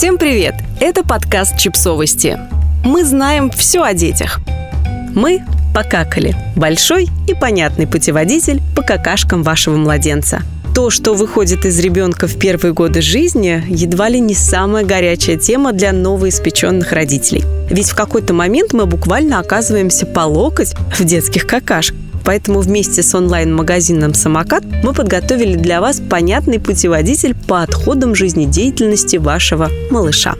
Всем привет! Это подкаст «Чипсовости». Мы знаем все о детях. Мы покакали. Большой и понятный путеводитель по какашкам вашего младенца. То, что выходит из ребенка в первые годы жизни, едва ли не самая горячая тема для новоиспеченных родителей. Ведь в какой-то момент мы буквально оказываемся по локоть в детских какашках. Поэтому вместе с онлайн-магазином «Самокат» мы подготовили для вас понятный путеводитель по отходам жизнедеятельности вашего малыша.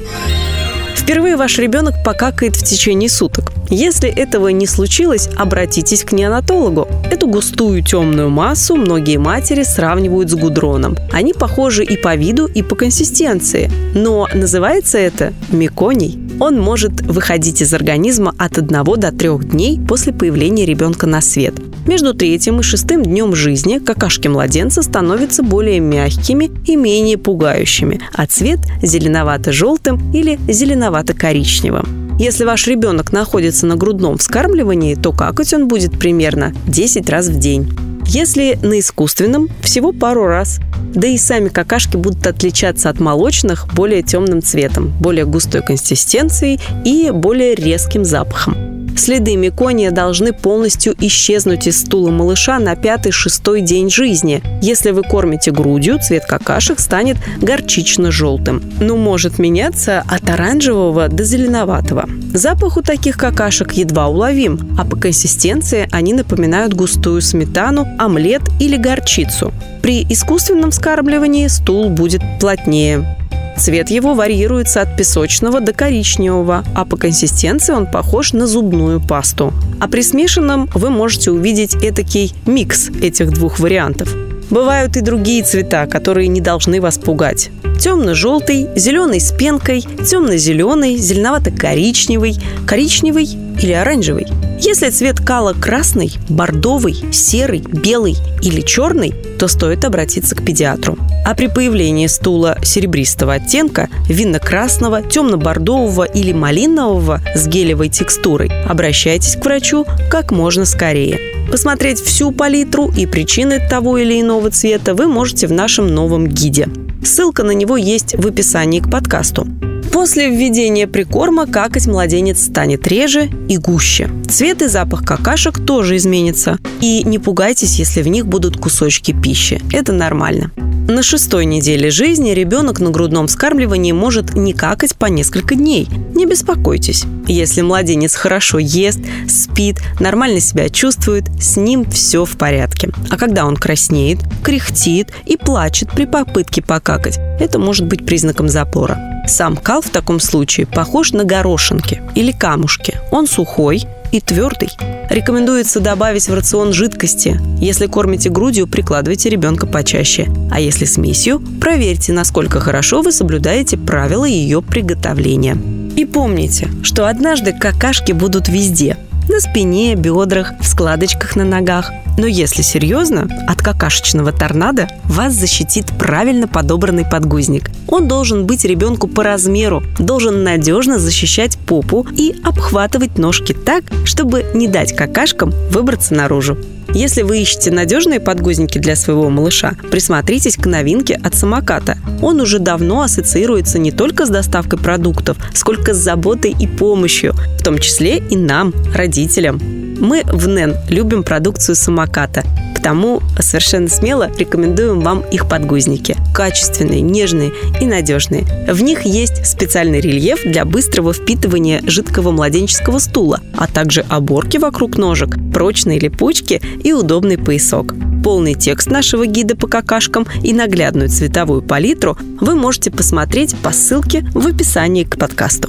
Впервые ваш ребенок покакает в течение суток. Если этого не случилось, обратитесь к неонатологу. Эту густую темную массу многие матери сравнивают с гудроном. Они похожи и по виду, и по консистенции. Но называется это меконий. Он может выходить из организма от 1 до 3 дней после появления ребенка на свет. Между третьим и шестым днем жизни какашки младенца становятся более мягкими и менее пугающими, а цвет – зеленовато-желтым или зеленовато-коричневым. Если ваш ребенок находится на грудном вскармливании, то какать он будет примерно 10 раз в день. Если на искусственном – всего пару раз. Да и сами какашки будут отличаться от молочных более темным цветом, более густой консистенцией и более резким запахом. Следы мекония должны полностью исчезнуть из стула малыша на пятый-шестой день жизни. Если вы кормите грудью, цвет какашек станет горчично-желтым, но может меняться от оранжевого до зеленоватого. Запах у таких какашек едва уловим, а по консистенции они напоминают густую сметану, омлет или горчицу. При искусственном вскармливании стул будет плотнее. Цвет его варьируется от песочного до коричневого, а по консистенции он похож на зубную пасту. А при смешанном вы можете увидеть этакий микс этих двух вариантов. Бывают и другие цвета, которые не должны вас пугать. Темно-желтый, зеленый с пенкой, темно-зеленый, зеленовато-коричневый, коричневый или оранжевый. Если цвет кала красный, бордовый, серый, белый или черный, то стоит обратиться к педиатру. А при появлении стула серебристого оттенка, винно-красного, темно-бордового или малинового с гелевой текстурой, обращайтесь к врачу как можно скорее. Посмотреть всю палитру и причины того или иного цвета вы можете в нашем новом гиде. Ссылка на него есть в описании к подкасту. После введения прикорма какать младенец станет реже и гуще. Цвет и запах какашек тоже изменится. И не пугайтесь, если в них будут кусочки пищи. Это нормально. На шестой неделе жизни ребенок на грудном вскармливании может не какать по несколько дней. Не беспокойтесь. Если младенец хорошо ест, спит, нормально себя чувствует, с ним все в порядке. А когда он краснеет, кряхтит и плачет при попытке покакать, это может быть признаком запора. Сам кал в таком случае похож на горошинки или камушки. Он сухой, и твердый. Рекомендуется добавить в рацион жидкости. Если кормите грудью, прикладывайте ребенка почаще. А если смесью, проверьте, насколько хорошо вы соблюдаете правила ее приготовления. И помните, что однажды какашки будут везде – на спине, бедрах, в складочках на ногах. Но если серьезно, от какашечного торнадо вас защитит правильно подобранный подгузник. Он должен быть ребенку по размеру, должен надежно защищать попу и обхватывать ножки так, чтобы не дать какашкам выбраться наружу. Если вы ищете надежные подгузники для своего малыша, присмотритесь к новинке от самоката. Он уже давно ассоциируется не только с доставкой продуктов, сколько с заботой и помощью, в том числе и нам, родителям. Мы в НЕН любим продукцию самоката, потому совершенно смело рекомендуем вам их подгузники. Качественные, нежные и надежные. В них есть специальный рельеф для быстрого впитывания жидкого младенческого стула, а также оборки вокруг ножек, прочные липучки и удобный поясок. Полный текст нашего гида по какашкам и наглядную цветовую палитру вы можете посмотреть по ссылке в описании к подкасту.